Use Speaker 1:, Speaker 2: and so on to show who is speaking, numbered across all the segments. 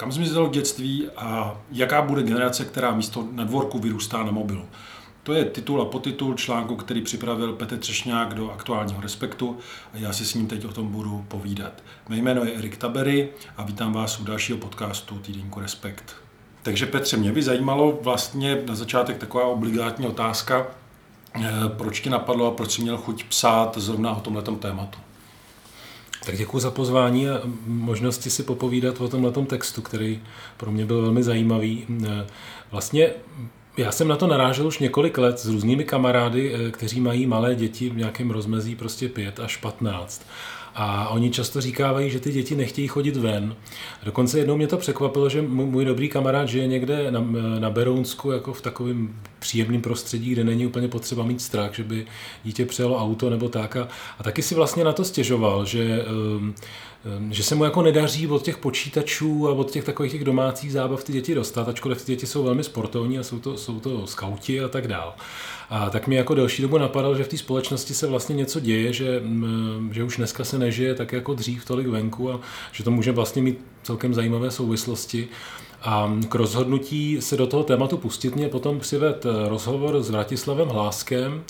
Speaker 1: kam zmizelo dětství a jaká bude generace, která místo na dvorku vyrůstá na mobilu. To je titul a potitul článku, který připravil Petr Třešňák do aktuálního Respektu a já si s ním teď o tom budu povídat. Mé jméno je Erik Tabery a vítám vás u dalšího podcastu Týdenku Respekt. Takže Petře, mě by zajímalo vlastně na začátek taková obligátní otázka, eh, proč ti napadlo a proč jsi měl chuť psát zrovna o tomhle tématu?
Speaker 2: Tak děkuji za pozvání a možnosti si popovídat o tomhle textu, který pro mě byl velmi zajímavý. Eh, vlastně já jsem na to narážel už několik let s různými kamarády, eh, kteří mají malé děti v nějakém rozmezí prostě 5 až 15. A oni často říkávají, že ty děti nechtějí chodit ven. Dokonce jednou mě to překvapilo, že můj dobrý kamarád žije někde na, na Berounsku, jako v takovém příjemném prostředí, kde není úplně potřeba mít strach, že by dítě přejelo auto nebo tak. A, a taky si vlastně na to stěžoval, že um, že se mu jako nedaří od těch počítačů a od těch takových těch domácích zábav ty děti dostat, ačkoliv ty děti jsou velmi sportovní a jsou to, jsou to skauti a tak dál. A tak mi jako delší dobu napadalo, že v té společnosti se vlastně něco děje, že, že už dneska se nežije tak jako dřív tolik venku a že to může vlastně mít celkem zajímavé souvislosti. A k rozhodnutí se do toho tématu pustit mě potom přived rozhovor s Vratislavem Hláskem,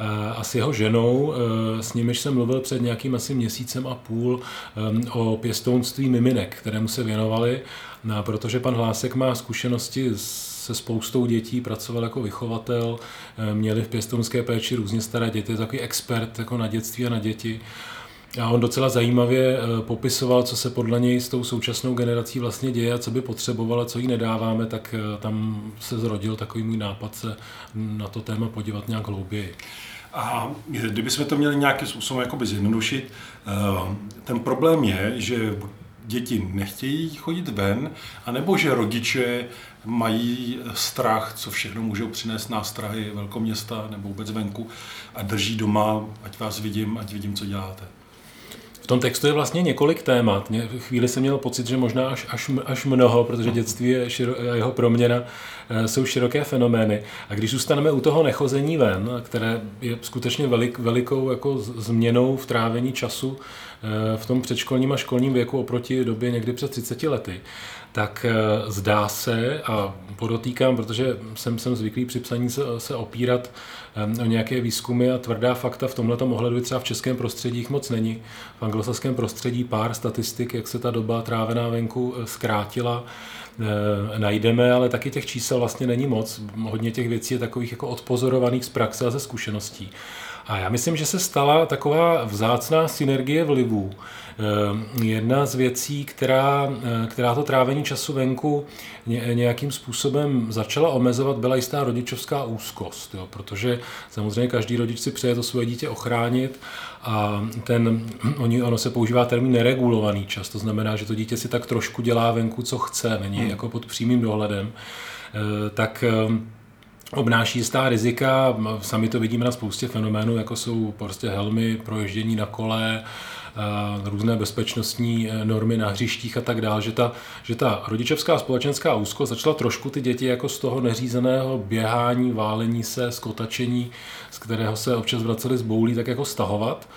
Speaker 2: Eh, a s jeho ženou, eh, s nimiž jsem mluvil před nějakým asi měsícem a půl eh, o pěstounství miminek, kterému se věnovali, no, protože pan Hlásek má zkušenosti se spoustou dětí, pracoval jako vychovatel, měli v pěstounské péči různě staré děti, takový expert jako na dětství a na děti. A on docela zajímavě popisoval, co se podle něj s tou současnou generací vlastně děje a co by potřebovala, co jí nedáváme, tak tam se zrodil takový můj nápad se na to téma podívat nějak hlouběji.
Speaker 1: A kdybychom to měli nějakým způsobem jakoby zjednodušit, eh, ten problém je, že děti nechtějí chodit ven, anebo že rodiče mají strach, co všechno můžou přinést nástrahy velkoměsta nebo vůbec venku a drží doma, ať vás vidím, ať vidím, co děláte
Speaker 2: tom textu je vlastně několik témat. Mě, chvíli jsem měl pocit, že možná až, až, až mnoho, protože dětství je širo, a jeho proměna eh, jsou široké fenomény. A když zůstaneme u toho nechození ven, které je skutečně velik, velikou jako změnou v trávení času eh, v tom předškolním a školním věku oproti době někdy před 30 lety, tak eh, zdá se, a podotýkám, protože jsem, jsem zvyklý při psaní se, se opírat o nějaké výzkumy a tvrdá fakta v tomhle ohledu třeba v českém prostředí jich moc není. V anglosaském prostředí pár statistik, jak se ta doba trávená venku eh, zkrátila, eh, najdeme, ale taky těch čísel vlastně není moc. Hodně těch věcí je takových jako odpozorovaných z praxe a ze zkušeností. A já myslím, že se stala taková vzácná synergie vlivů. Eh, jedna z věcí, která, eh, která to trávení času venku nějakým způsobem začala omezovat, byla jistá rodičovská úzkost, jo, protože samozřejmě každý rodič si přeje to svoje dítě ochránit a ten, oni, ono se používá termín neregulovaný čas, to znamená, že to dítě si tak trošku dělá venku, co chce, není hmm. jako pod přímým dohledem, eh, tak obnáší jistá rizika. Sami to vidíme na spoustě fenoménů, jako jsou prostě helmy, proježdění na kole, různé bezpečnostní e, normy na hřištích a tak dále, že ta, že ta rodičovská společenská úzkost začala trošku ty děti jako z toho neřízeného běhání, válení se, skotačení, z kterého se občas vraceli z boulí, tak jako stahovat.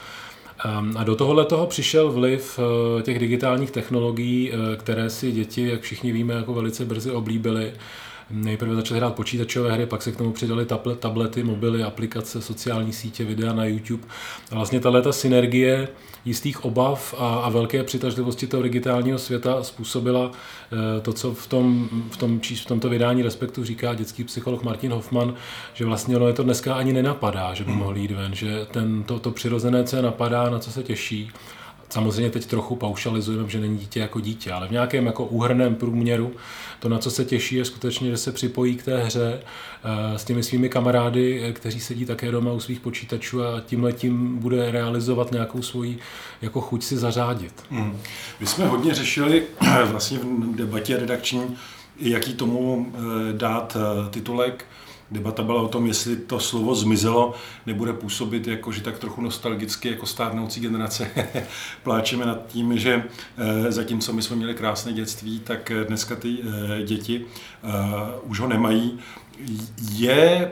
Speaker 2: A do tohohle toho přišel vliv e, těch digitálních technologií, které si děti, jak všichni víme, jako velice brzy oblíbily Nejprve začali hrát počítačové hry, pak se k tomu přidali tablety, mobily, aplikace, sociální sítě, videa na YouTube. A vlastně tahle synergie jistých obav a, a velké přitažlivosti toho digitálního světa způsobila e, to, co v, tom, v, tom, v tomto vydání Respektu říká dětský psycholog Martin Hoffman, že vlastně ono je to dneska ani nenapadá, že by mohl jít ven, že ten, to, to přirozené, co je napadá, na co se těší, Samozřejmě teď trochu paušalizujeme, že není dítě jako dítě, ale v nějakém jako úhrném průměru to, na co se těší, je skutečně, že se připojí k té hře eh, s těmi svými kamarády, eh, kteří sedí také doma u svých počítačů a tím bude realizovat nějakou svoji jako chuť si zařádit. Hmm.
Speaker 1: My jsme hodně řešili vlastně v debatě redakční, jaký tomu eh, dát titulek Debata byla o tom, jestli to slovo zmizelo, nebude působit jako, že tak trochu nostalgicky jako stárnoucí generace pláčeme nad tím, že eh, zatímco my jsme měli krásné dětství, tak eh, dneska ty eh, děti už ho nemají. Je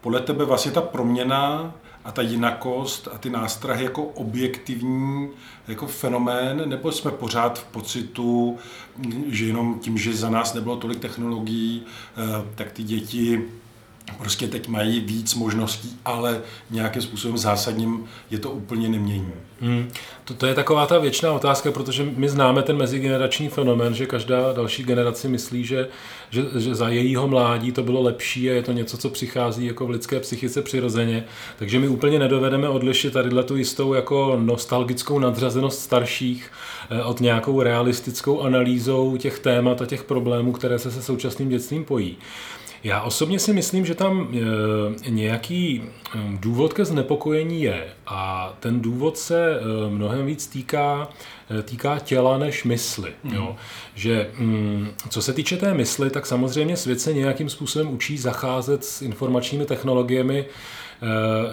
Speaker 1: podle tebe vlastně ta proměna a ta jinakost a ty nástrahy jako objektivní jako fenomén, nebo jsme pořád v pocitu, že jenom tím, že za nás nebylo tolik technologií, eh, tak ty děti prostě teď mají víc možností, ale nějakým způsobem zásadním je to úplně nemění. Hmm.
Speaker 2: To, to je taková ta věčná otázka, protože my známe ten mezigenerační fenomén, že každá další generace myslí, že, že, že za jejího mládí to bylo lepší a je to něco, co přichází jako v lidské psychice přirozeně. Takže my úplně nedovedeme odlišit tady tu jistou jako nostalgickou nadřazenost starších eh, od nějakou realistickou analýzou těch témat a těch problémů, které se se současným dětstvím pojí. Já osobně si myslím, že tam e, nějaký e, důvod ke znepokojení je a ten důvod se e, mnohem víc týká, týká těla než mysli. Mm. Jo? Že mm, co se týče té mysli, tak samozřejmě svět se nějakým způsobem učí zacházet s informačními technologiemi Eh,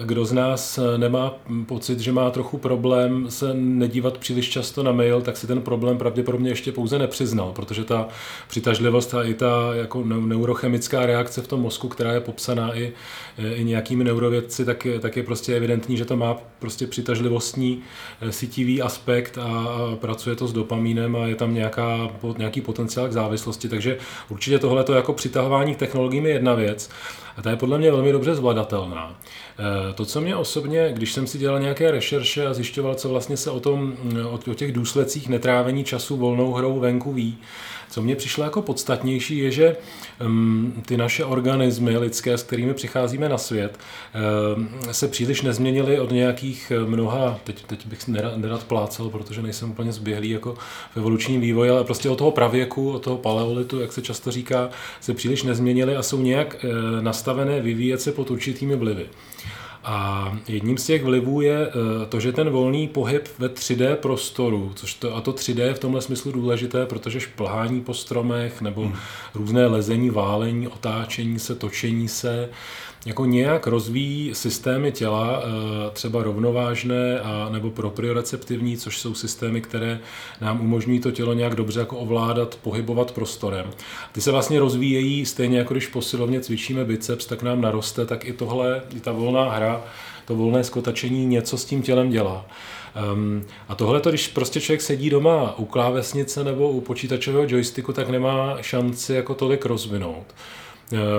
Speaker 2: kdo z nás eh, nemá pocit, že má trochu problém se nedívat příliš často na mail, tak si ten problém pravděpodobně ještě pouze nepřiznal, protože ta přitažlivost a i ta jako neurochemická reakce v tom mozku, která je popsaná i, eh, i nějakými neurovědci, tak tak je prostě evidentní, že to má prostě přitažlivostní sítivý aspekt a, pracuje to s dopamínem a je tam nějaká, nějaký potenciál k závislosti. Takže určitě tohle jako přitahování technologií je jedna věc. A ta je podle mě velmi dobře zvladatelná. Eh, to, co mě osobně, když jsem si dělal nějaké rešerše a zjišťoval, co vlastně se o, tom, eh, o těch důsledcích netrávení času volnou hrou venku ví, co mě přišlo jako podstatnější, je, že um, ty naše organismy lidské, s kterými přicházíme na svět, um, se příliš nezměnily od nějakých eh, mnoha, teď, teď bych nerad, nerad plácel, protože nejsem úplně zběhlý jako v evolučním vývoji, ale prostě od toho pravěku, od toho paleolitu, jak se často říká, se příliš nezměnily a jsou nějak uh, nastavené vyvíjet se pod určitými vlivy. A jedním z těch vlivů je eh, to, že ten volný pohyb ve 3D prostoru, což to, a to 3D je v tomhle smyslu důležité, protože šplhání po stromech nebo hmm. různé lezení, válení, otáčení se, točení se, jako nějak rozvíjí systémy těla, eh, třeba rovnovážné a nebo proprioreceptivní, což jsou systémy, které nám umožňují to tělo nějak dobře jako ovládat, pohybovat prostorem. Ty se vlastně rozvíjejí stejně jako když posilovně cvičíme biceps, tak nám naroste, tak i tohle, i ta volná hra, to volné skotačení něco s tím tělem dělá. Um, a tohle, když prostě člověk sedí doma u klávesnice nebo u počítačového joysticku, tak nemá šanci jako tolik rozvinout.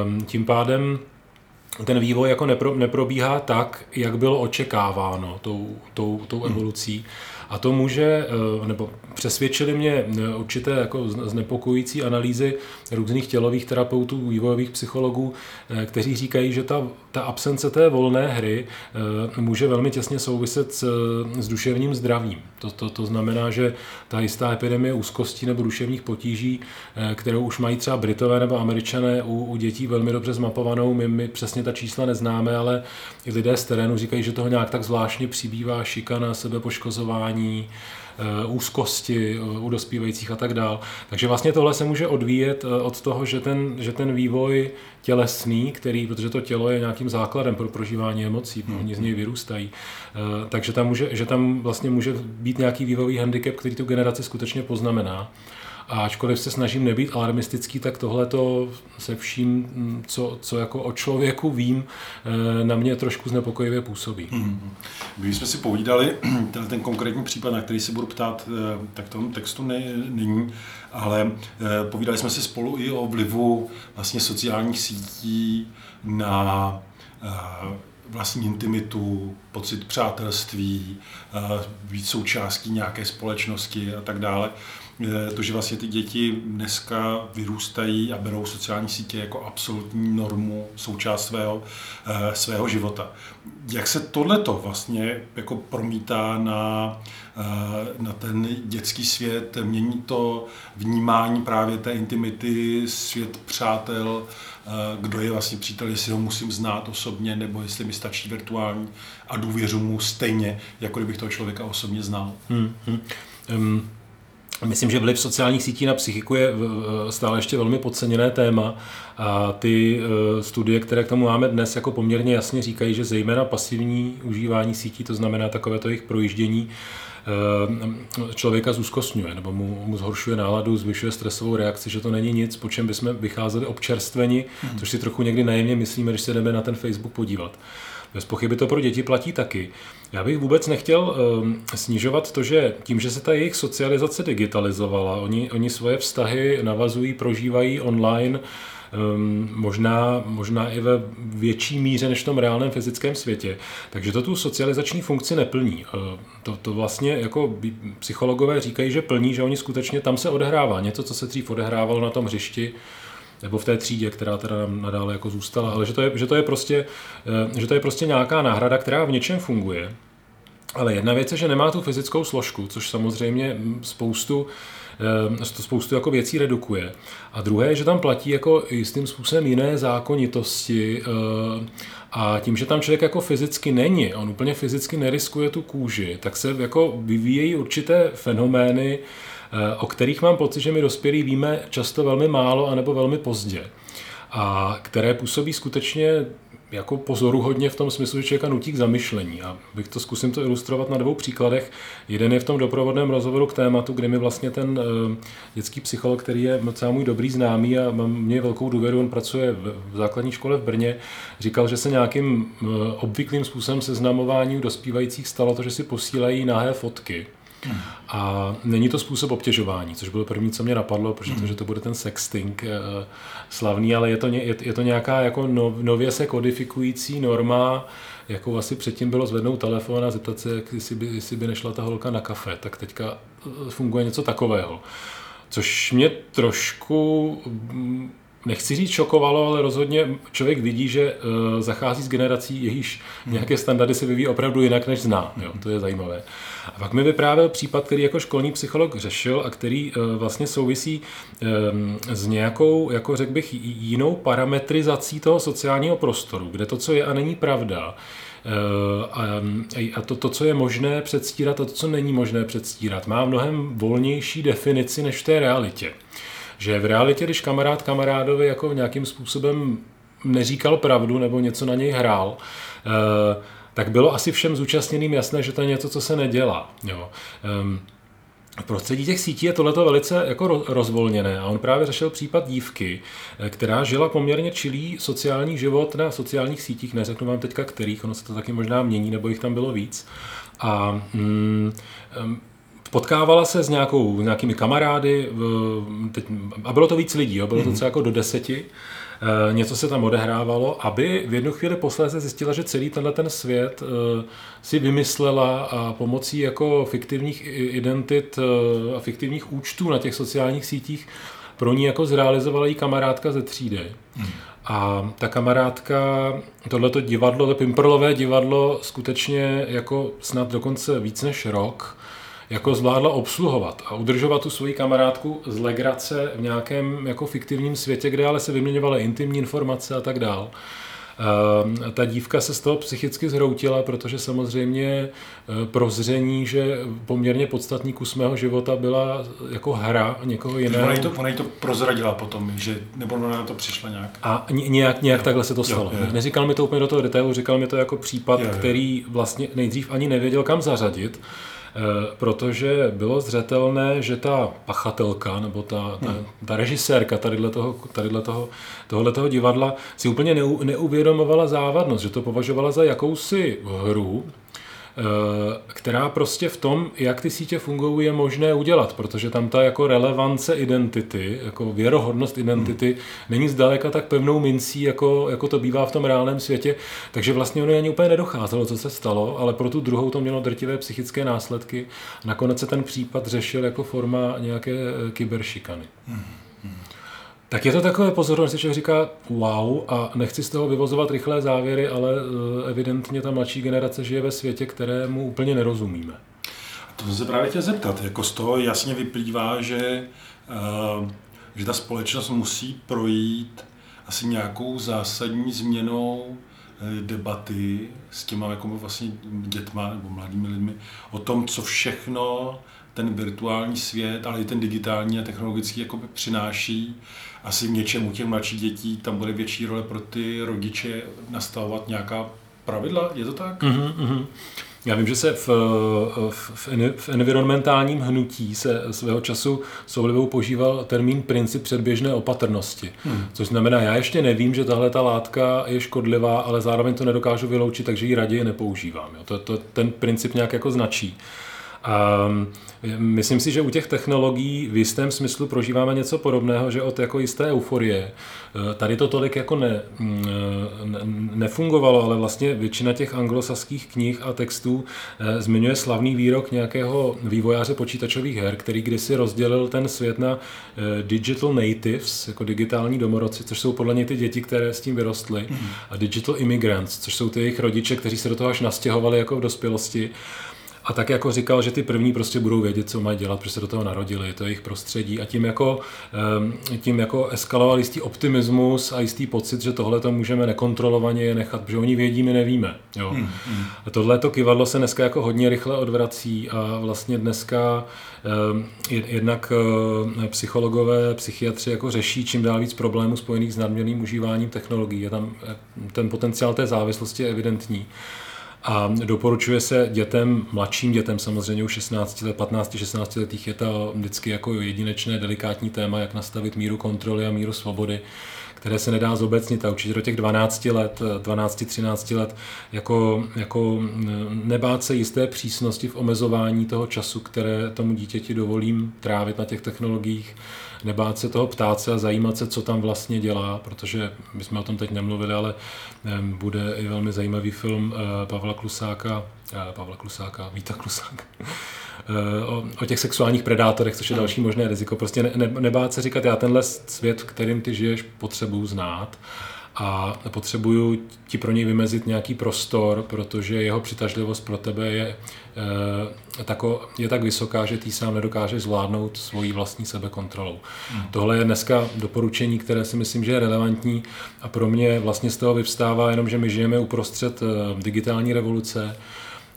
Speaker 2: Um, tím pádem ten vývoj jako nepro, neprobíhá tak, jak bylo očekáváno tou, tou, tou hmm. evolucí. A to může, eh, nebo přesvědčili mě eh, určité jako znepokojící analýzy různých tělových terapeutů, vývojových psychologů, eh, kteří říkají, že ta, ta absence té volné hry může velmi těsně souviset s, s duševním zdravím. To, to, to znamená, že ta jistá epidemie úzkostí nebo duševních potíží, kterou už mají třeba Britové nebo Američané u, u dětí velmi dobře zmapovanou, my, my přesně ta čísla neznáme, ale i lidé z terénu říkají, že toho nějak tak zvláštně přibývá šikana, sebepoškozování, eh, úzkosti eh, u dospívajících a tak dál. Takže vlastně tohle se může odvíjet eh, od toho, že ten, že ten vývoj tělesný, který, protože to tělo je nějakým základem pro prožívání emocí, hmm. oni z něj vyrůstají, takže tam může, že tam vlastně může být nějaký vývojový handicap, který tu generaci skutečně poznamená. A ačkoliv se snažím nebýt alarmistický, tak tohle to se vším, mm, co, co jako o člověku vím, eh, na mě trošku znepokojivě působí. Hmm.
Speaker 1: Když jsme si povídali, ten, ten konkrétní případ, na který se budu ptát, eh, tak v tom textu ne, není, ale eh, povídali jsme si spolu i o vlivu vlastně sociálních sítí na vlastní intimitu, pocit přátelství, být součástí nějaké společnosti a tak dále. Eh, to, že vlastně ty děti dneska vyrůstají a berou sociální sítě jako absolutní normu, součást svého, eh, svého života. Jak se tohleto vlastně jako promítá na, eh, na ten dětský svět? Mění to vnímání právě té intimity, svět přátel, kdo je vlastně přítel, jestli ho musím znát osobně, nebo jestli mi stačí virtuální a důvěřu mu stejně, jako kdybych toho člověka osobně znal. Hmm, hmm. Um,
Speaker 2: Myslím, že vliv sociálních sítí na psychiku je stále ještě velmi podceněné téma a ty e, studie, které k tomu máme dnes, jako poměrně jasně říkají, že zejména pasivní užívání sítí, to znamená takové to jejich projíždění, e, člověka zúzkostňuje nebo mu, mu zhoršuje náladu, zvyšuje stresovou reakci, že to není nic, po čem bychom vycházeli občerstveni, hmm. což si trochu někdy najemně myslíme, když se jdeme na ten Facebook podívat. Bez pochyby to pro děti platí taky. Já bych vůbec nechtěl um, snižovat to, že tím, že se ta jejich socializace digitalizovala, oni, oni svoje vztahy navazují, prožívají online, um, možná, možná i ve větší míře než v tom reálném fyzickém světě. Takže to tu socializační funkci neplní. Uh, to, to vlastně jako psychologové říkají, že plní, že oni skutečně tam se odehrává něco, co se dřív odehrávalo na tom hřišti, nebo v té třídě, která teda nadále jako zůstala, ale že to je, že to je, prostě, že to je prostě nějaká náhrada, která v něčem funguje. Ale jedna věc je, že nemá tu fyzickou složku, což samozřejmě spoustu eh, spoustu jako věcí redukuje. A druhé je, že tam platí jako jistým způsobem jiné zákonitosti eh, a tím, že tam člověk jako fyzicky není, on úplně fyzicky neriskuje tu kůži, tak se jako vyvíjejí určité fenomény, Eh, o kterých mám pocit, že my dospělí víme často velmi málo anebo velmi pozdě. A které působí skutečně jako pozoruhodně v tom smyslu, že člověka nutí k zamyšlení. A bych to zkusím to ilustrovat na dvou příkladech. Jeden je v tom doprovodném rozhovoru k tématu, kde mi vlastně ten uh, dětský psycholog, který je docela můj dobrý známý a mám mě velkou důvěru, on pracuje v, základní škole v Brně, říkal, že se nějakým uh, obvyklým způsobem seznamování dospívajících stalo to, že si posílají nahé fotky a není to způsob obtěžování, což bylo první, co mě napadlo, protože to bude ten sexting eh, slavný, ale je to, je, je to nějaká jako nově se kodifikující norma, jako asi předtím bylo zvednout telefon a zeptat se, jestli by, jestli by nešla ta holka na kafe, tak teďka eh, funguje něco takového. Což mě trošku mm, nechci říct šokovalo, ale rozhodně člověk vidí, že uh, zachází s generací, jejíž nějaké standardy se vyvíjí opravdu jinak, než zná. Jo, to je zajímavé. A pak mi vyprávěl případ, který jako školní psycholog řešil a který uh, vlastně souvisí um, s nějakou, jako řekl bych, jinou parametrizací toho sociálního prostoru, kde to, co je a není pravda, a to, to, co je možné předstírat a to, co není možné předstírat, má mnohem volnější definici než v té realitě. Že v realitě, když kamarád kamarádovi jako nějakým způsobem neříkal pravdu nebo něco na něj hrál, eh, tak bylo asi všem zúčastněným jasné, že to je něco, co se nedělá. Jo. Ehm, v prostředí těch sítí je tohleto velice jako rozvolněné a on právě řešil případ dívky, eh, která žila poměrně čilý sociální život na sociálních sítích, neřeknu vám teďka kterých, ono se to taky možná mění, nebo jich tam bylo víc. A mm, potkávala se s nějakou, nějakými kamarády teď, a bylo to víc lidí, jo, bylo to mhm. třeba jako do deseti. E, něco se tam odehrávalo, aby v jednu chvíli posléze zjistila, že celý tenhle ten svět e, si vymyslela a pomocí jako fiktivních identit e, a fiktivních účtů na těch sociálních sítích pro ní jako zrealizovala jí kamarádka ze třídy. Hmm. A ta kamarádka tohleto divadlo, to Pimperlové divadlo skutečně jako snad dokonce víc než rok jako zvládla obsluhovat a udržovat tu svoji kamarádku z legrace v nějakém jako fiktivním světě, kde ale se vyměňovaly intimní informace a tak dál. Ehm, ta dívka se z toho psychicky zhroutila, protože samozřejmě eh, prozření, že poměrně podstatný kus mého života byla jako hra někoho jiného.
Speaker 1: Ona to, ona jí to prozradila potom, že, nebo ona na to přišla nějak.
Speaker 2: A nějak, nějak jo. takhle se to stalo. Jo, jo. Neříkal mi to úplně do toho detailu, říkal mi to jako případ, jo, jo. který vlastně nejdřív ani nevěděl, kam zařadit. Eh, protože bylo zřetelné, že ta pachatelka nebo ta, ta, hmm. ta režisérka tadyhle toho, tadyhle toho, tohle toho divadla si úplně neuvědomovala závadnost, že to považovala za jakousi hru, která prostě v tom, jak ty sítě fungují, je možné udělat, protože tam ta jako relevance identity, jako věrohodnost identity hmm. není zdaleka tak pevnou mincí, jako, jako to bývá v tom reálném světě, takže vlastně ono ani úplně nedocházelo, co se stalo, ale pro tu druhou to mělo drtivé psychické následky. Nakonec se ten případ řešil jako forma nějaké eh, kyberšikany. Hmm. Tak je to takové pozornost, že člověk říká wow a nechci z toho vyvozovat rychlé závěry, ale eh, evidentně ta mladší generace žije ve světě, kterému úplně nerozumíme.
Speaker 1: To jsem se právě chtěl zeptat. Jako z toho jasně vyplývá, že, uh, že ta společnost musí projít asi nějakou zásadní změnou eh, debaty s těma jako vlastně dětma nebo mladými lidmi o tom, co všechno ten virtuální svět, ale i ten digitální a technologický jako přináší asi v něčemu těch mladších dětí, tam bude větší role pro ty rodiče nastavovat nějaká pravidla, je to tak?
Speaker 2: Mm-hmm. Já vím, že se v, v, v environmentálním hnutí se svého času s oblibou požíval termín princip předběžné opatrnosti. Hmm. Což znamená, já ještě nevím, že tahle ta látka je škodlivá, ale zároveň to nedokážu vyloučit, takže ji raději nepoužívám. Jo. To, to, ten princip nějak jako značí. A myslím si, že u těch technologií v jistém smyslu prožíváme něco podobného, že od jako jisté euforie. E, tady to tolik jako ne, ne, nefungovalo, ale vlastně většina těch anglosaských knih a textů e, zmiňuje slavný výrok nějakého vývojáře počítačových her, který kdysi rozdělil ten svět na digital natives, jako digitální domorodci, což jsou podle něj ty děti, které s tím vyrostly, mm. a digital immigrants, což jsou ty jejich rodiče, kteří se do toho až nastěhovali jako v dospělosti. A tak jako říkal, že ty první prostě budou vědět, co mají dělat, protože se do toho narodili, to je jejich prostředí. A tím jako, tím jako eskaloval jistý optimismus a jistý pocit, že tohle to můžeme nekontrolovaně je nechat, protože oni vědí, my nevíme. Jo. Hmm, hmm. A tohle to kivadlo se dneska jako hodně rychle odvrací a vlastně dneska jednak eh, psychologové, psychiatři jako řeší čím dál víc problémů spojených s nadměrným užíváním technologií. Je tam eh, ten potenciál té závislosti je evidentní. A doporučuje se dětem, mladším dětem samozřejmě už 16 let, 15, 16 letých je to vždycky jako jedinečné, delikátní téma, jak nastavit míru kontroly a míru svobody které se nedá zobecnit. A určitě do těch 12 let, 12-13 let, jako, jako nebát se jisté přísnosti v omezování toho času, které tomu dítěti dovolím trávit na těch technologiích, nebát se toho ptát se a zajímat se, co tam vlastně dělá, protože my jsme o tom teď nemluvili, ale bude i velmi zajímavý film eh, Pavla Klusáka, eh, Pavla Klusáka, Víta Klusáka, eh, o, o těch sexuálních predátorech, což je další možné riziko. Prostě ne, ne, nebát se říkat, já tenhle svět, v kterým ty žiješ, potřebuju znát a potřebuju ti pro něj vymezit nějaký prostor, protože jeho přitažlivost pro tebe je, e, tako, je tak vysoká, že ty sám nedokážeš zvládnout svoji vlastní sebekontrolou. Hmm. Tohle je dneska doporučení, které si myslím, že je relevantní a pro mě vlastně z toho vyvstává jenom, že my žijeme uprostřed e, digitální revoluce,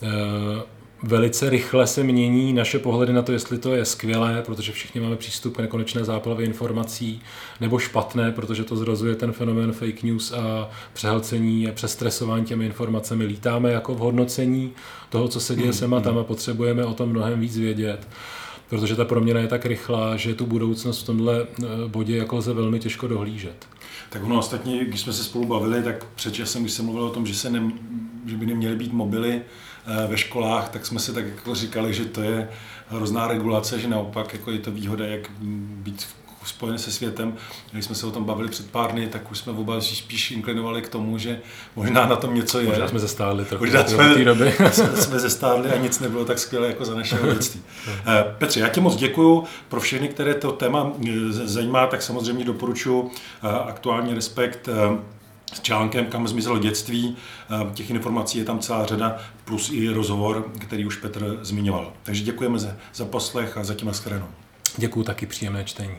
Speaker 2: e, velice rychle se mění naše pohledy na to, jestli to je skvělé, protože všichni máme přístup k nekonečné záplavě informací, nebo špatné, protože to zrozuje ten fenomén fake news a přehlcení a přestresování těmi informacemi. Lítáme jako v hodnocení toho, co se děje sem a tam a potřebujeme o tom mnohem víc vědět protože ta proměna je tak rychlá, že tu budoucnost v tomhle eh, bodě jako lze velmi těžko dohlížet.
Speaker 1: Tak ono ostatně, když jsme se spolu bavili, tak před časem, když jsem mluvil o tom, že, se ne, že by neměly být mobily ve školách, tak jsme si tak jako říkali, že to je hrozná regulace, že naopak jako je to výhoda, jak být spojený se světem. Když jsme se o tom bavili před pár dny, tak už jsme oba spíš inklinovali k tomu, že možná na tom něco je.
Speaker 2: Možná jsme zestárli trochu
Speaker 1: možná jsme, té doby. jsme zestárli a nic nebylo tak skvělé jako za našeho dětství. Eh, Petře, já ti moc děkuju. Pro všechny, které to téma eh, zajímá, tak samozřejmě doporučuji aktuální respekt s článkem, kam zmizelo dětství. Eh, těch informací je tam celá řada, plus i rozhovor, který už Petr zmiňoval. Takže děkujeme za, za poslech a zatím na shledanou.
Speaker 2: Děkuji taky příjemné čtení.